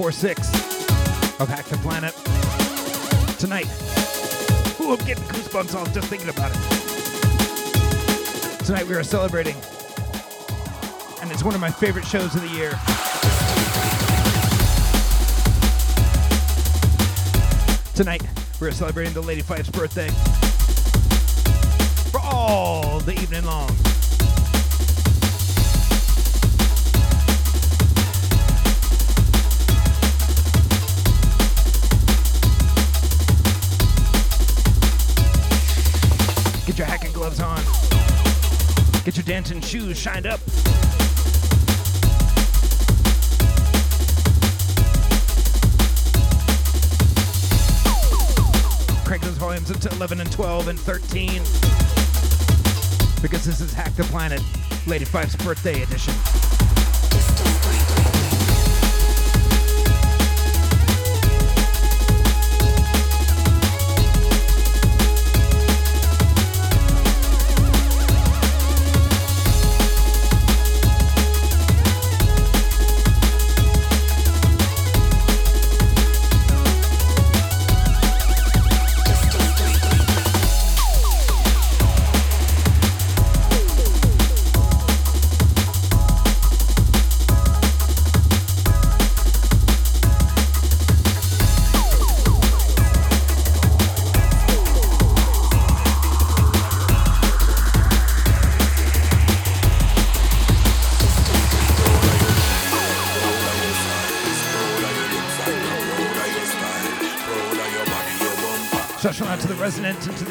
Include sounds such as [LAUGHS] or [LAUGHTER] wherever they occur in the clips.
four six of Hack the Planet tonight. Ooh, I'm getting goosebumps all just thinking about it. Tonight we are celebrating, and it's one of my favorite shows of the year. Tonight we are celebrating the Lady Pfeif's birthday for all the evening long. Dancing shoes shined up. Crank those volumes up to 11 and 12 and 13 because this is Hack the Planet, Lady Pfeif's birthday edition.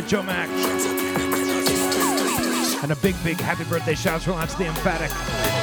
Joe Mack. And a big, big happy birthday shout out Lance the Emphatic.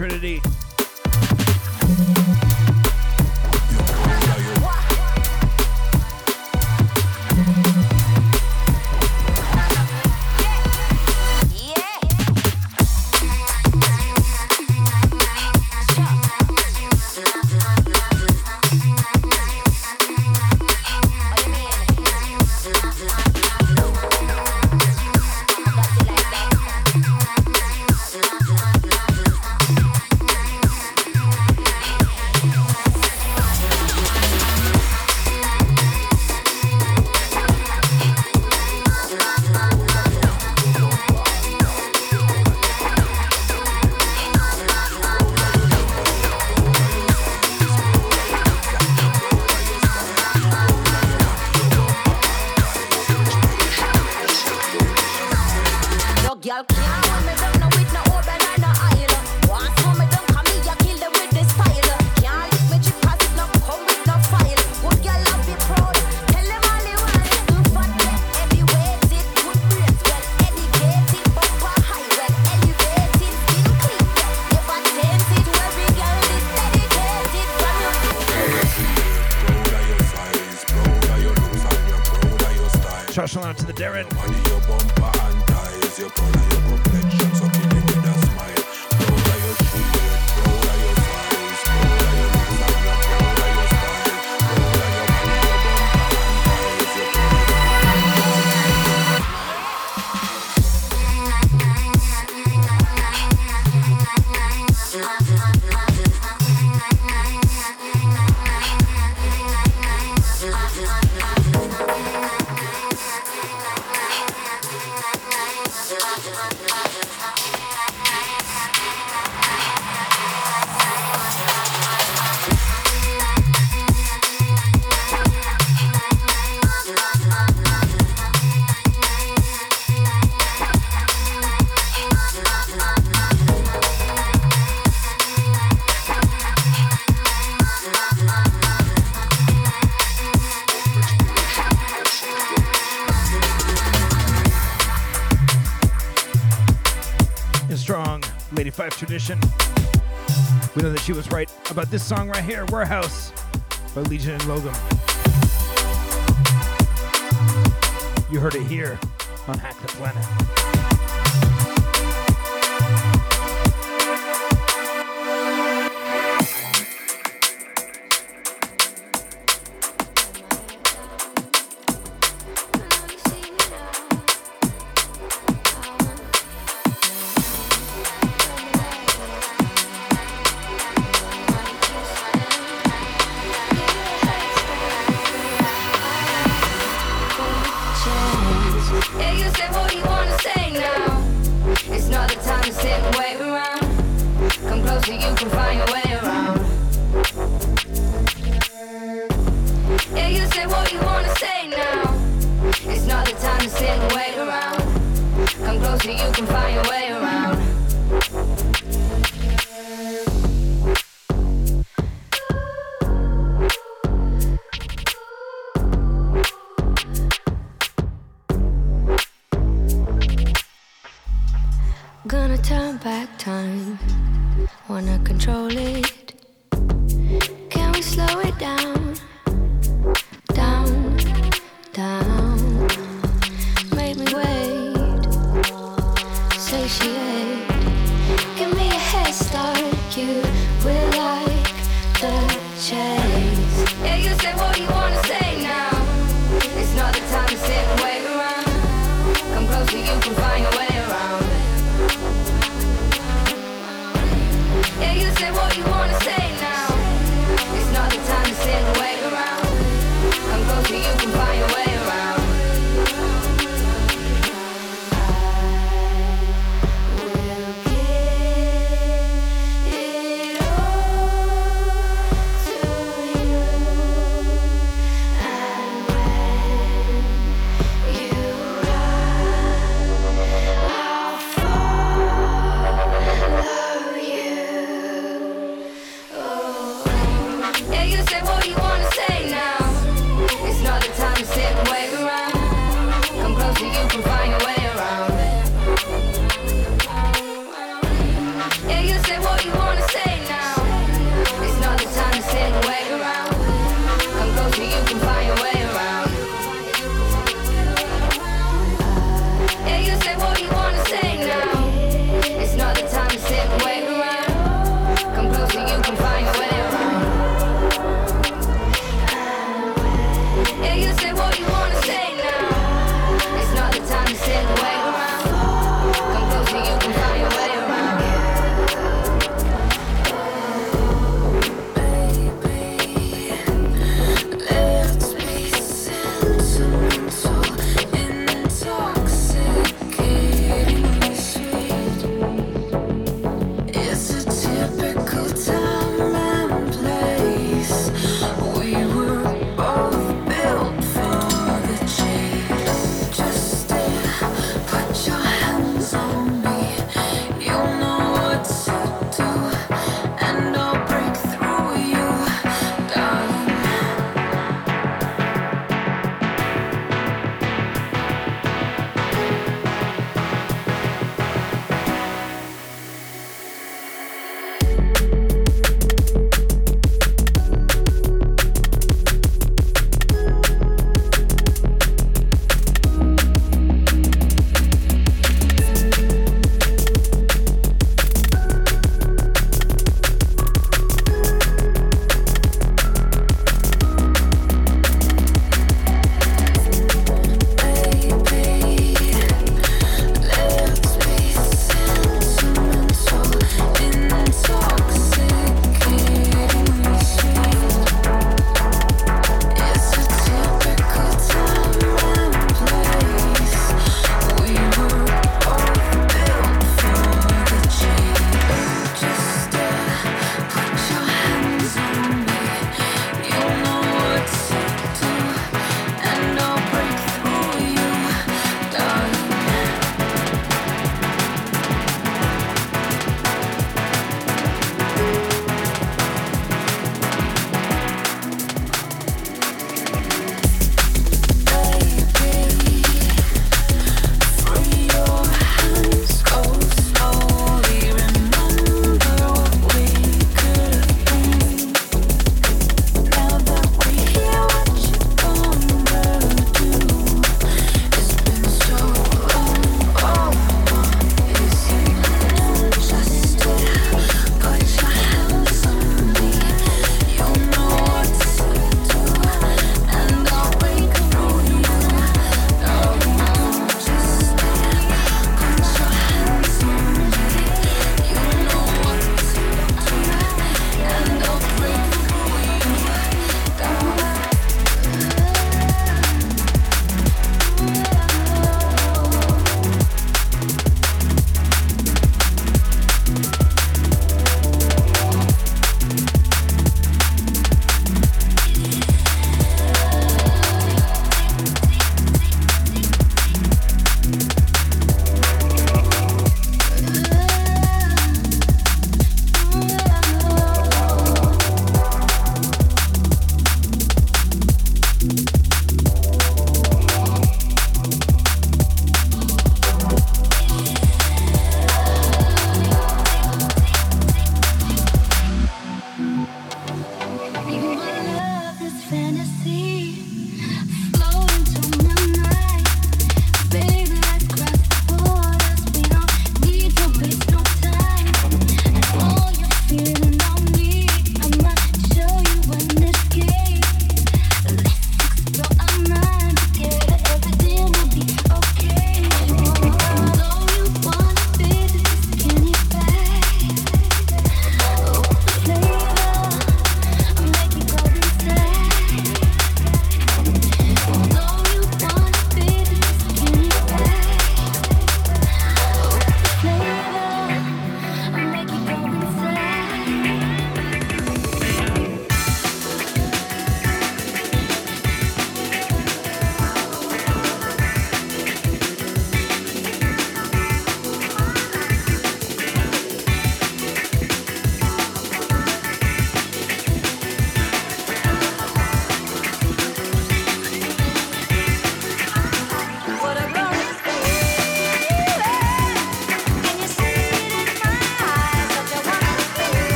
Trinity. We know that she was right about this song right here, Warehouse by Legion and Logan. You heard it here on Hack the Planet.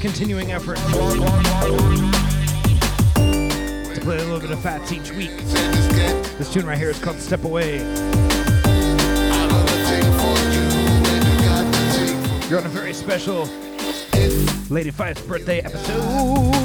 continuing effort to play a little bit of fats each week. This tune right here is called Step Away. You're on a very special Lady Pfeif's birthday episode.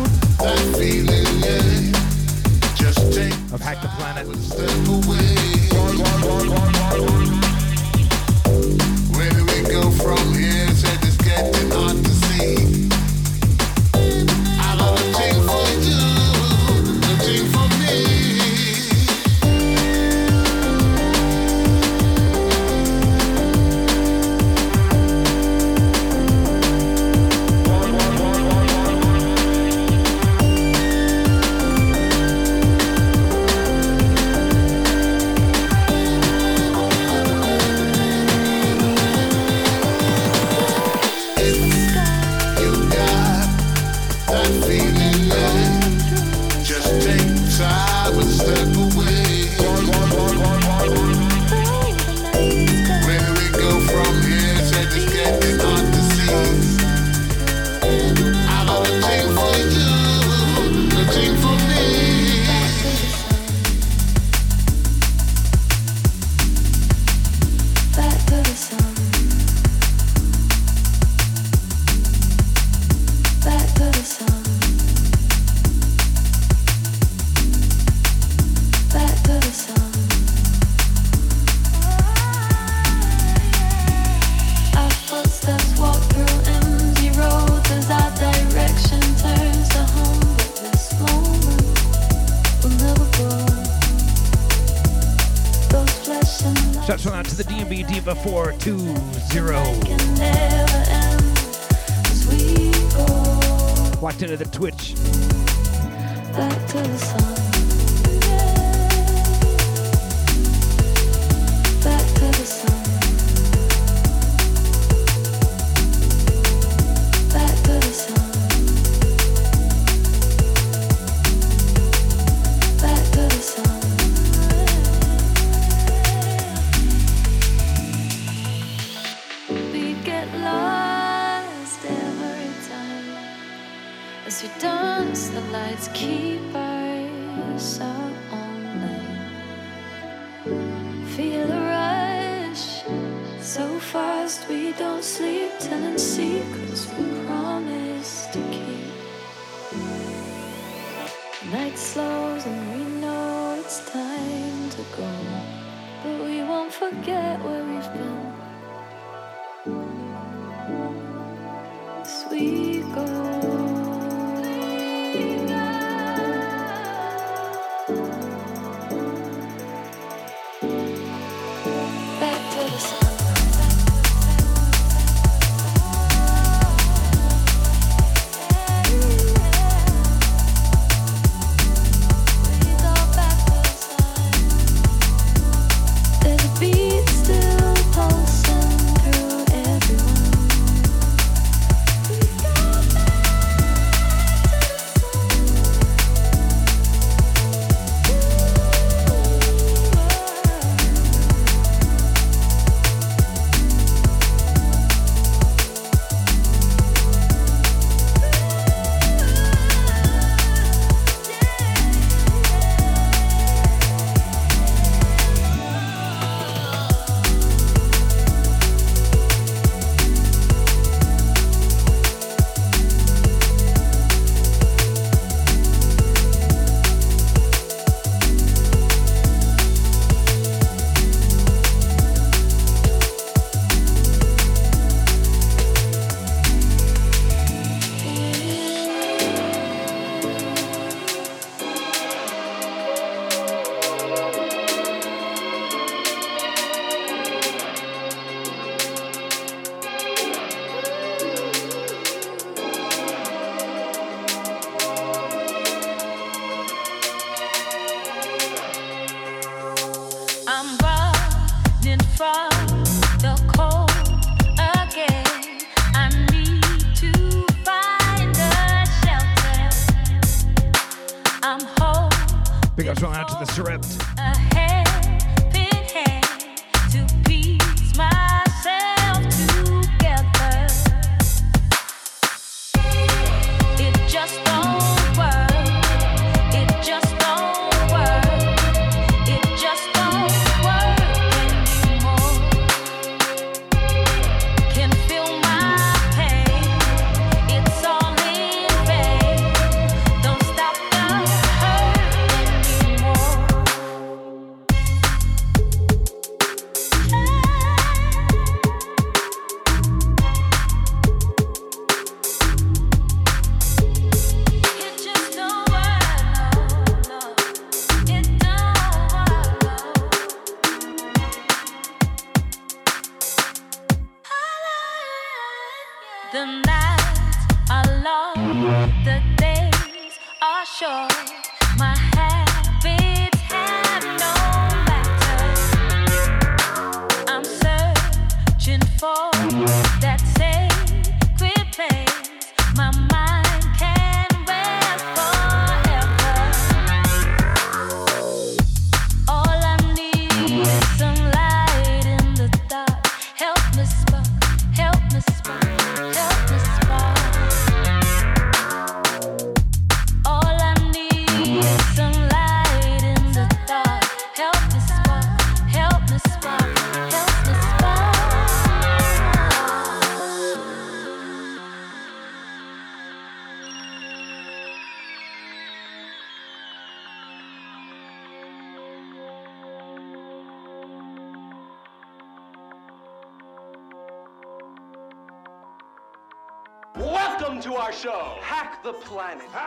Hack the Planet. It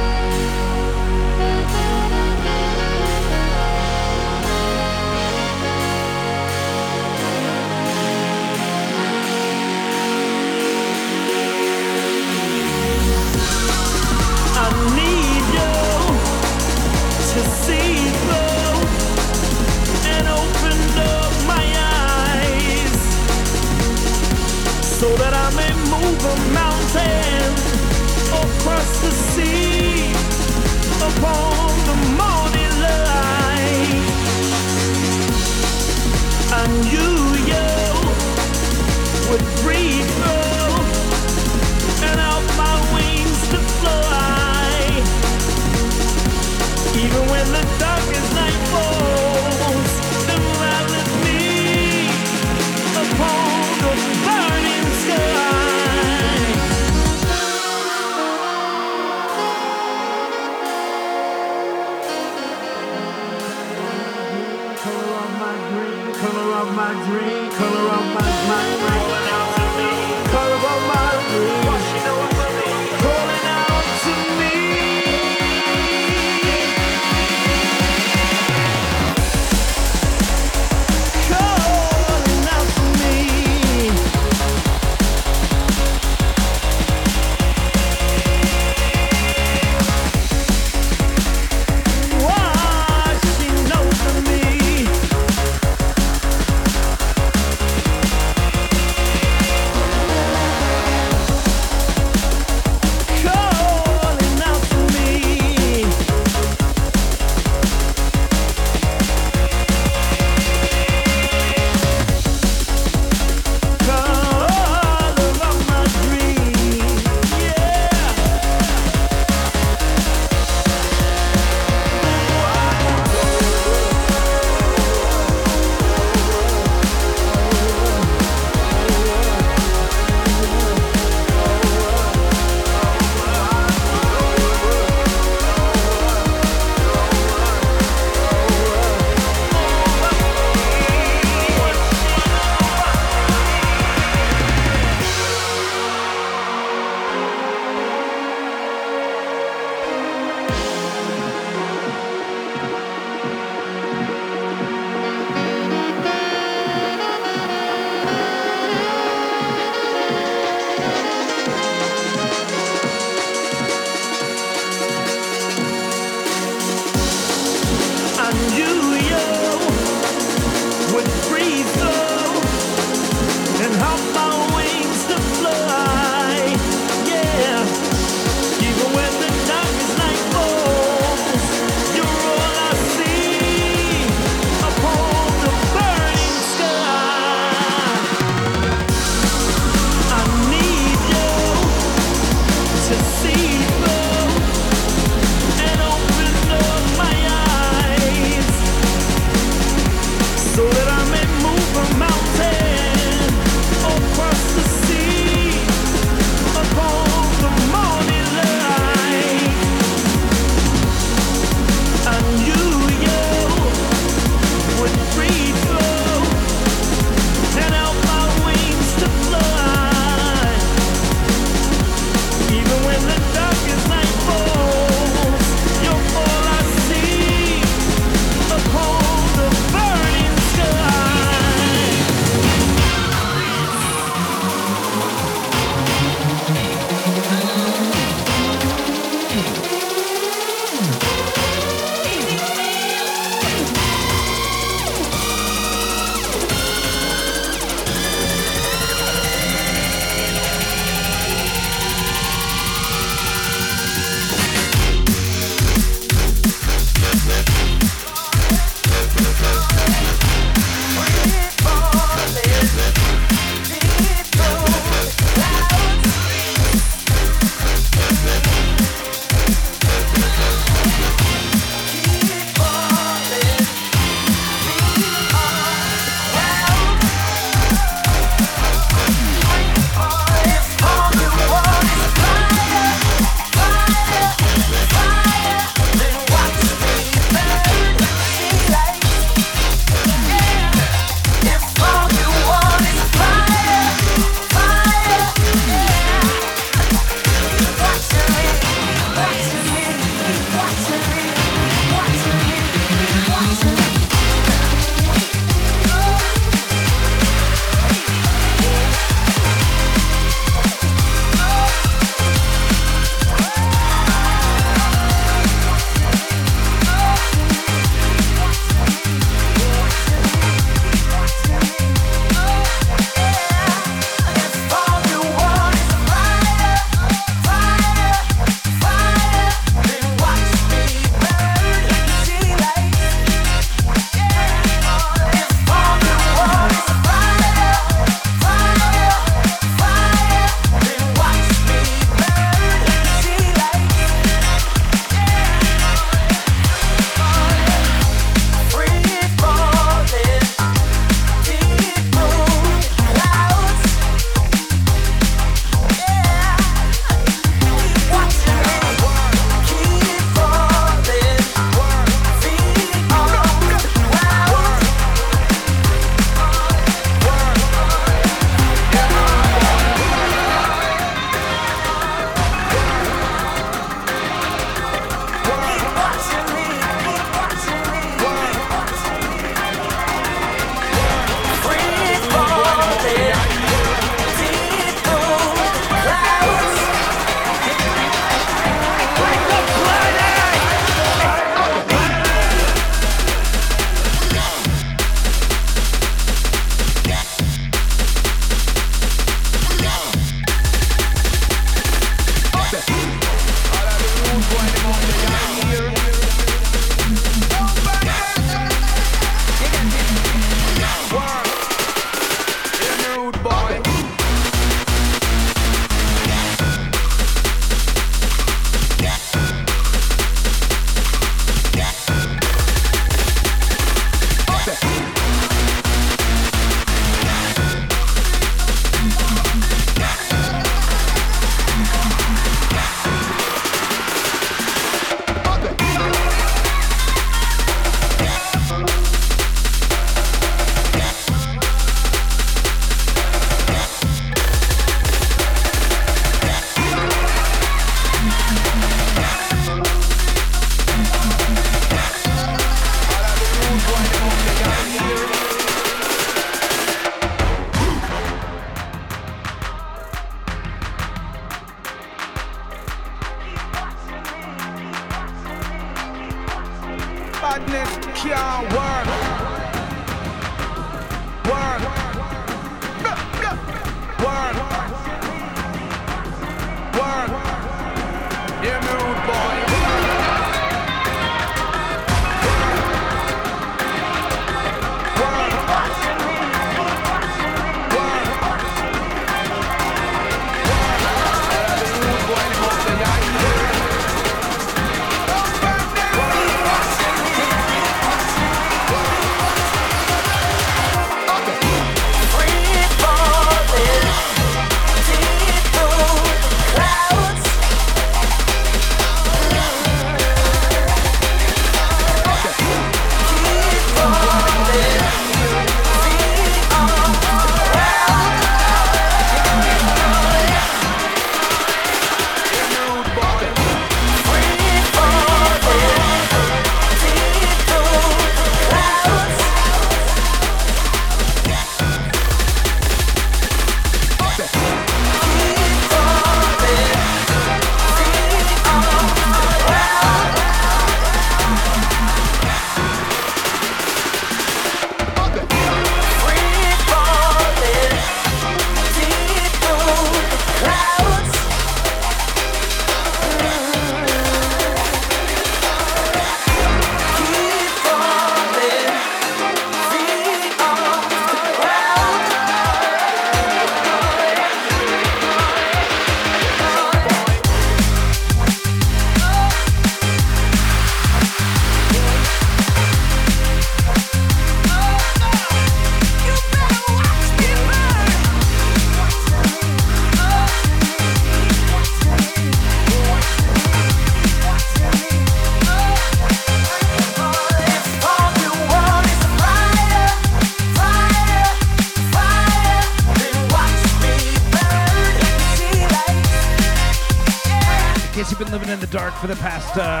for the past uh,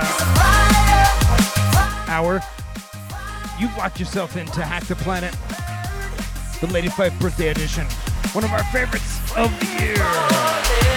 hour, you've locked yourself into Hack the Planet, the Lady Pfeif birthday edition, one of our favorites of the year.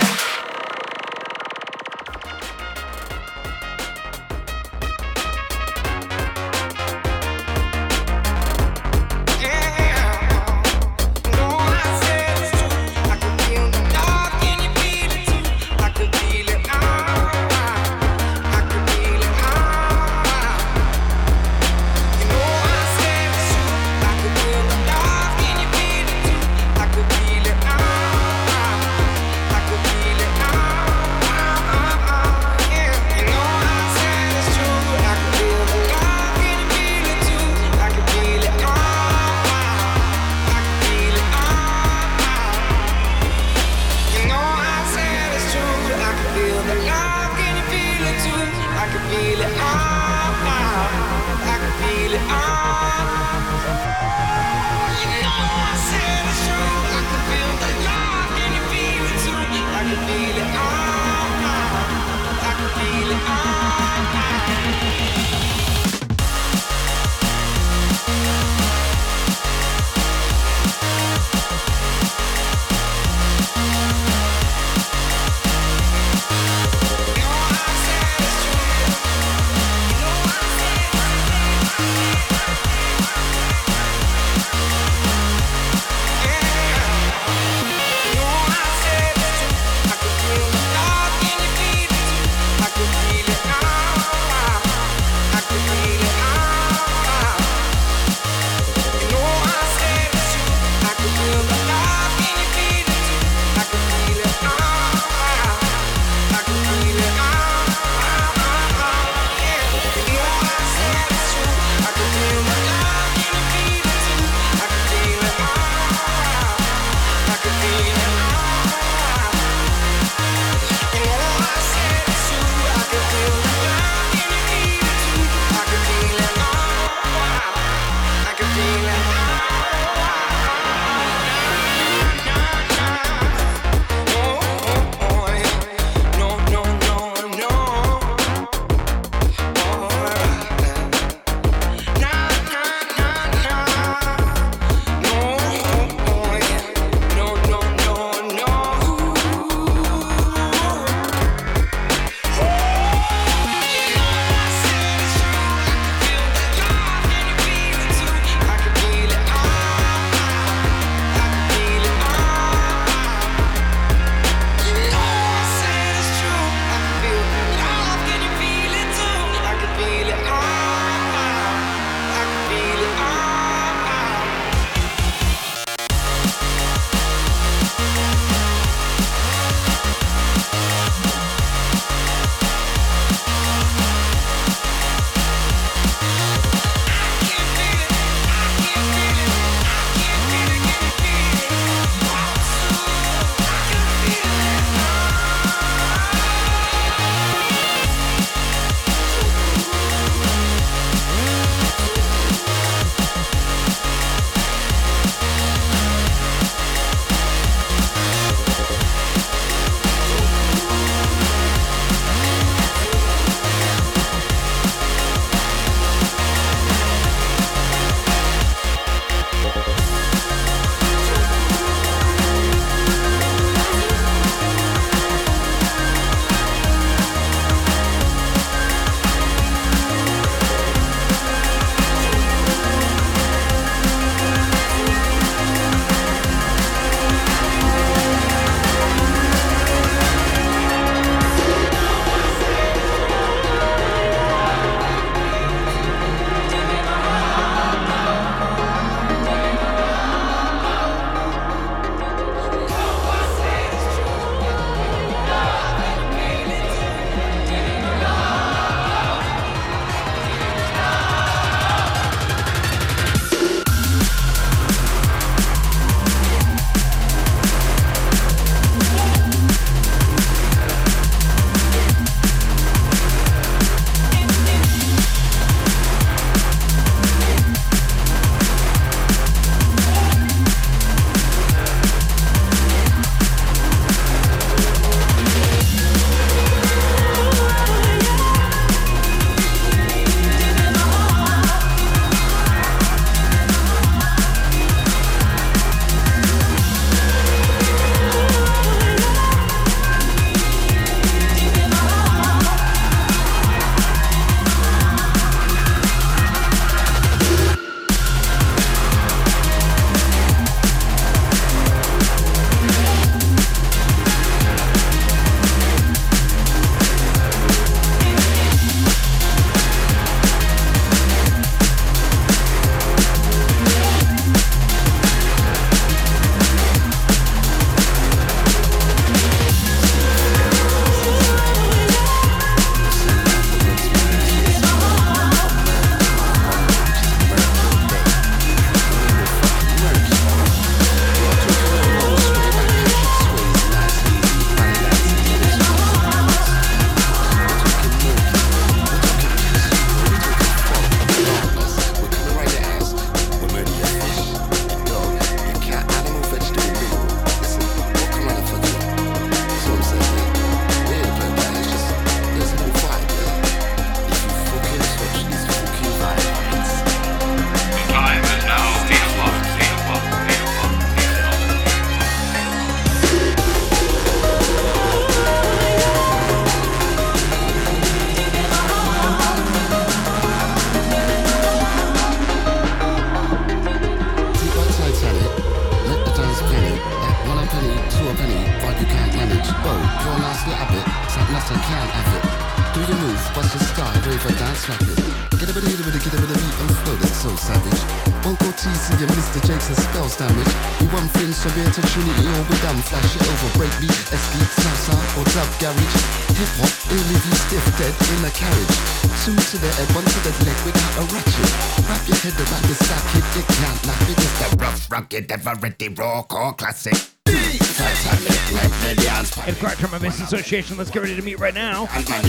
Rough, rugged, ever ready, raw core classic. Titanic, make the dance And Crack from Miss Association, let's get ready to meet right now. and manage.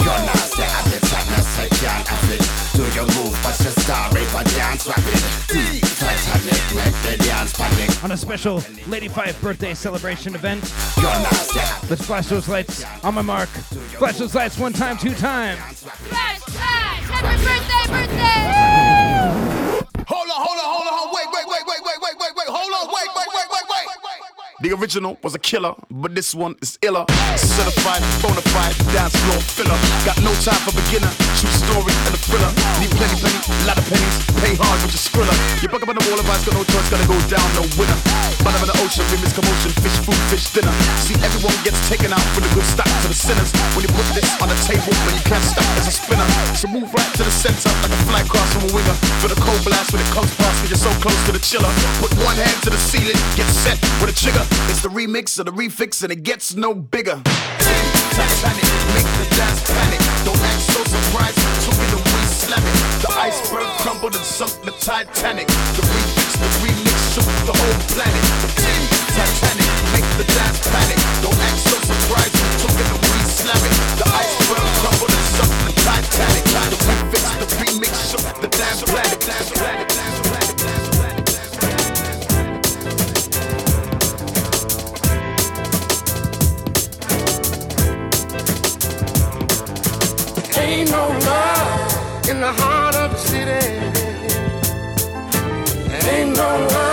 You're nasty at the sadness, I can't have it. Do your move, but your star but dance rapid. Titanic, make the dance panic. On a special Lady Pfeif birthday celebration event. You're nasty. Let's flash those lights on my mark. Flash those lights one time, two times. The original was a killer, but this one is iller. Certified, bona fide, dance floor filler. Got no time for beginner, true story and a thriller. Need plenty, plenty, lot of pennies. Pay hard with your skriller. You buck up on the wall of ice, got no choice, gotta go down, no winner. Bottom of the ocean, remix commotion, fish food, fish dinner. See, everyone gets taken out for the good stock to the sinners. When you put this on the table, when you can't stop as a spinner. So move right to the center like a fly cross from a winger. For the cold blast when it comes past, when you're so close to the chiller. Put one hand to the ceiling, get set with a trigger. It's the remix of the refix, and it gets no bigger. Titanic, make the dance panic. Don't act so surprised, took it we slam it. The iceberg crumbled and sunk the Titanic. The remix, the remix shook the whole planet. Titanic, make the dance panic. Don't act so surprised, took it and Ain't no love in the heart of the city. Ain't no love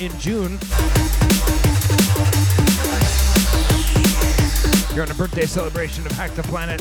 in June. You're on a birthday celebration of Hack the Planet.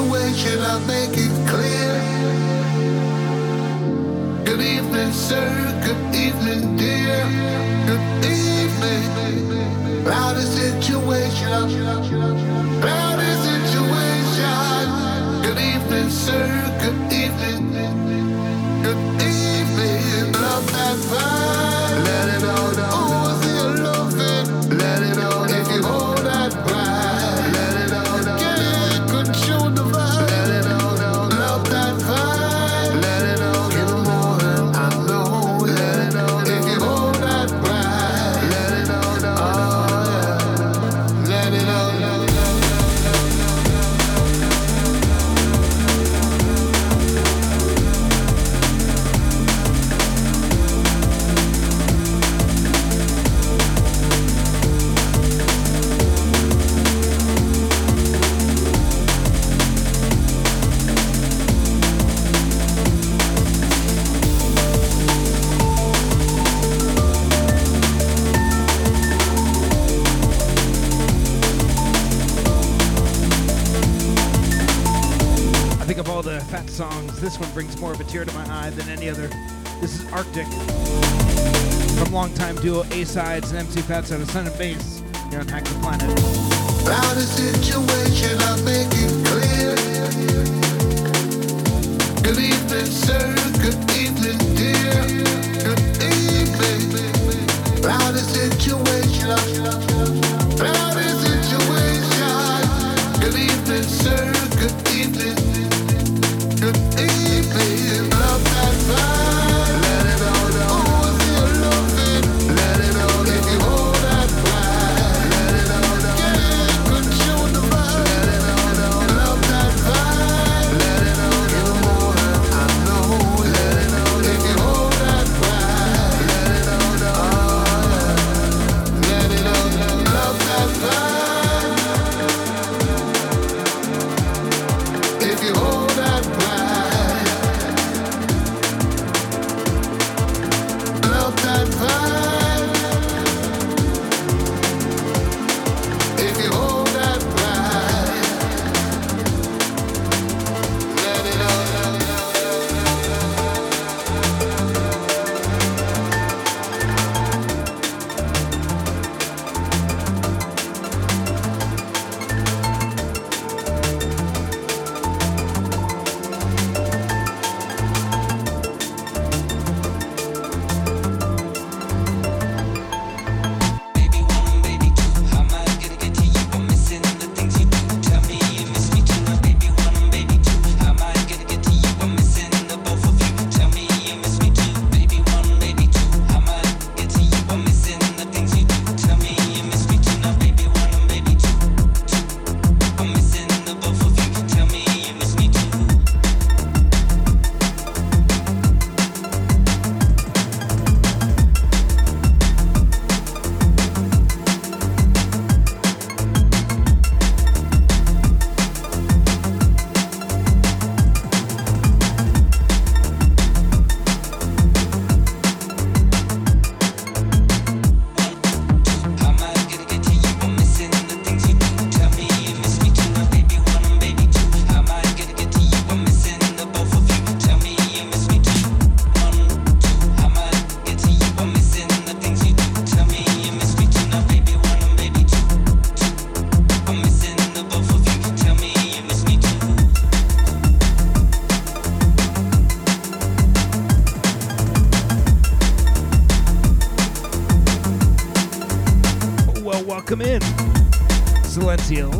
situation, I'll make it clear. Good evening, sir. Good evening, dear. Good evening. Cloudy situation. Cloudy situation. Good evening, sir. B-sides and empty pads on of Sun and Bass here on Hack the Planet. About a situation, I'll make it clear. Good evening, sir. Good evening, dear. Good evening. About a situation. About a situation. Good evening, sir. Brazil.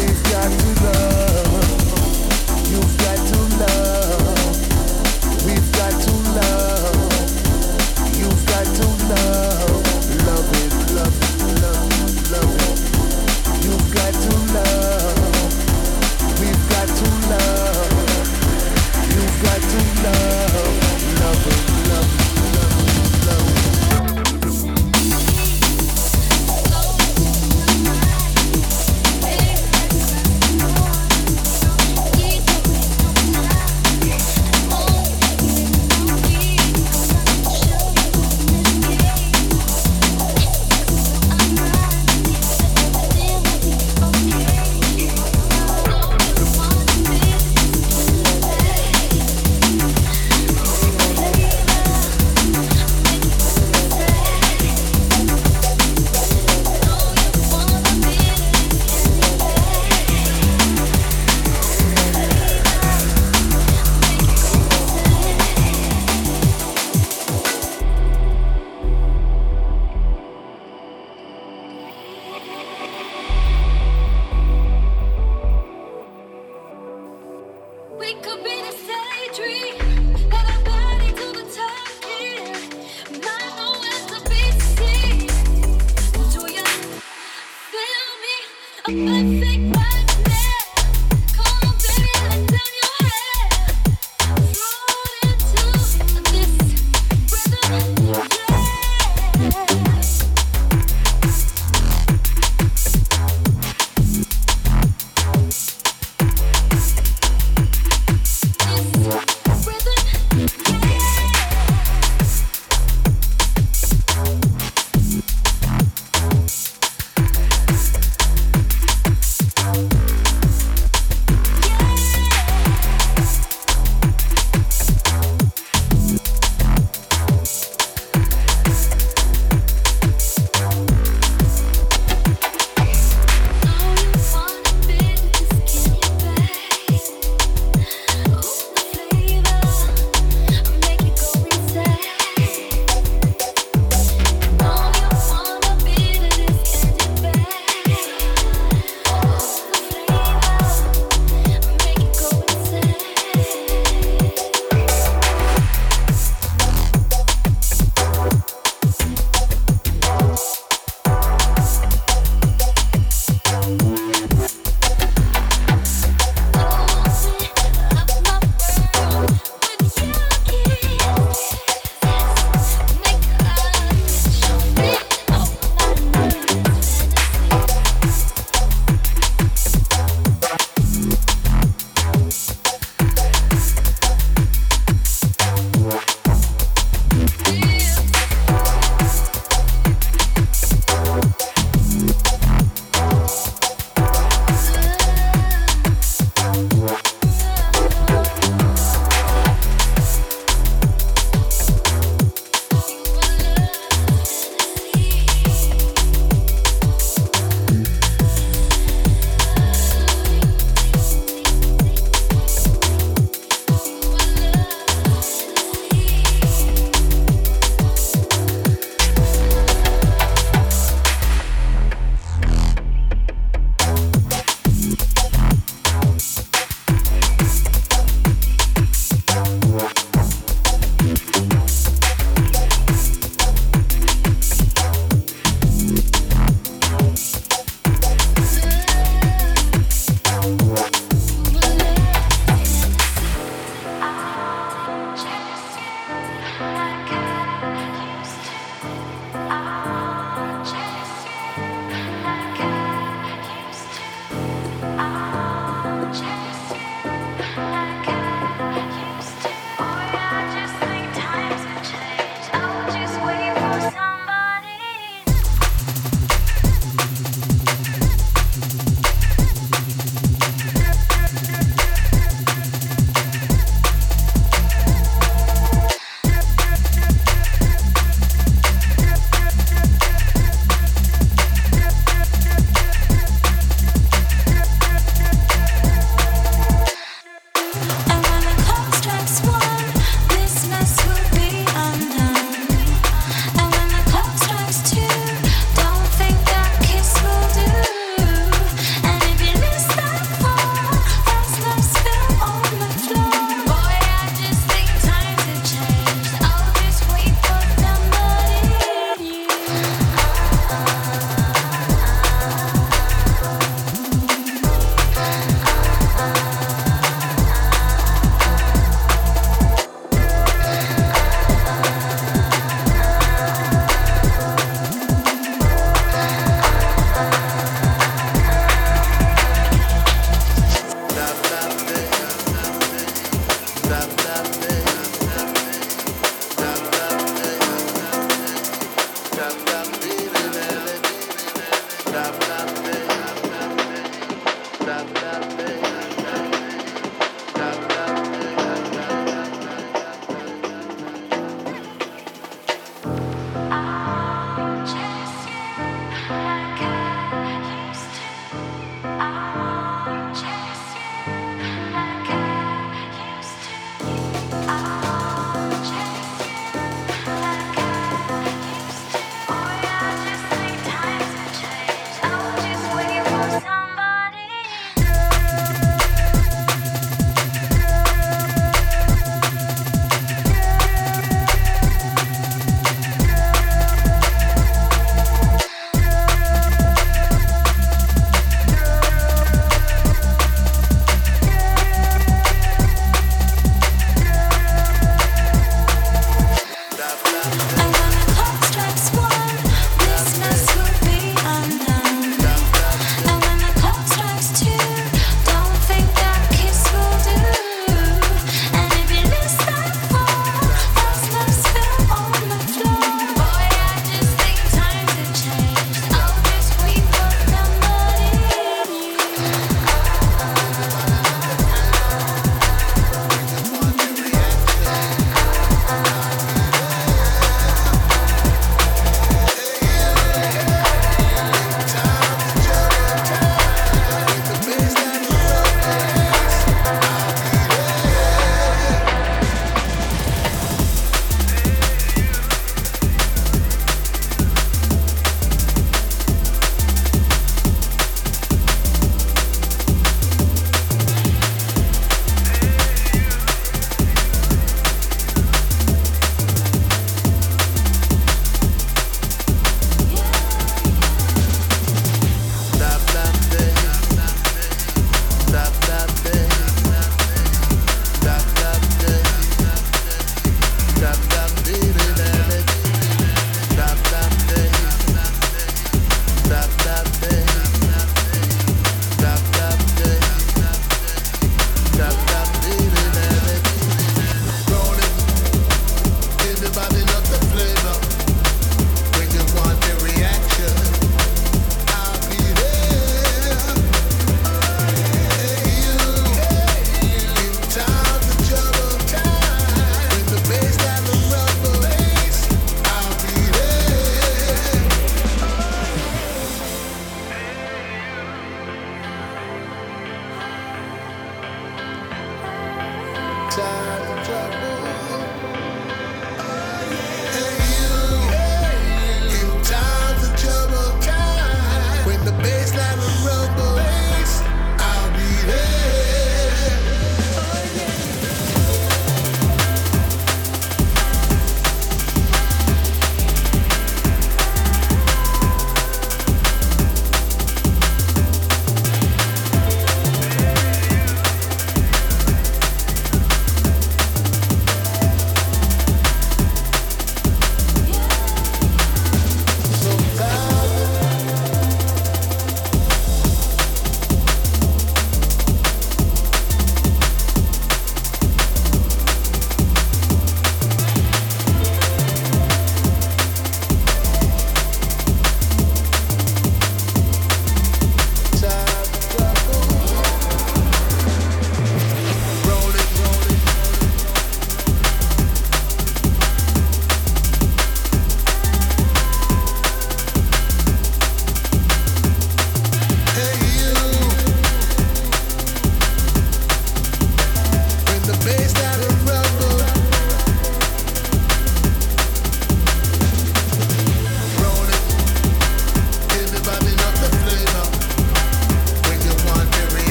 we've got to love.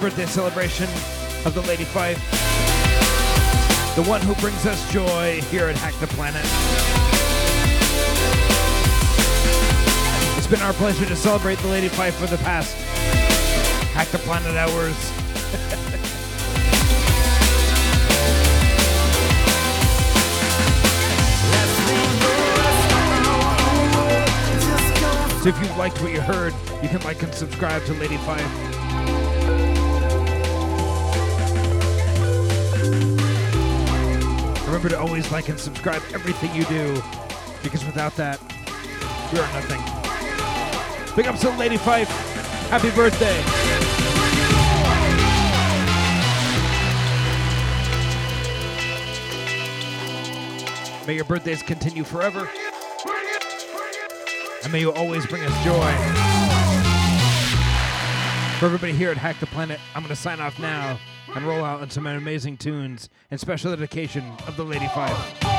Birthday celebration of the Lady Pfeif, the one who brings us joy here at Hack the Planet. It's been our pleasure to celebrate the Lady Pfeif for the past Hack the Planet hours. [LAUGHS] So if you liked what you heard, you can like and subscribe to Lady Pfeif. Remember to always like and subscribe everything you do, because without that, you are nothing. Big ups to Lady Pfeif. Happy birthday. May your birthdays continue forever. And may you always bring us joy. For everybody here at Hack the Planet, I'm going to sign off now and roll out on some amazing tunes and special dedication of the Lady Pfeif.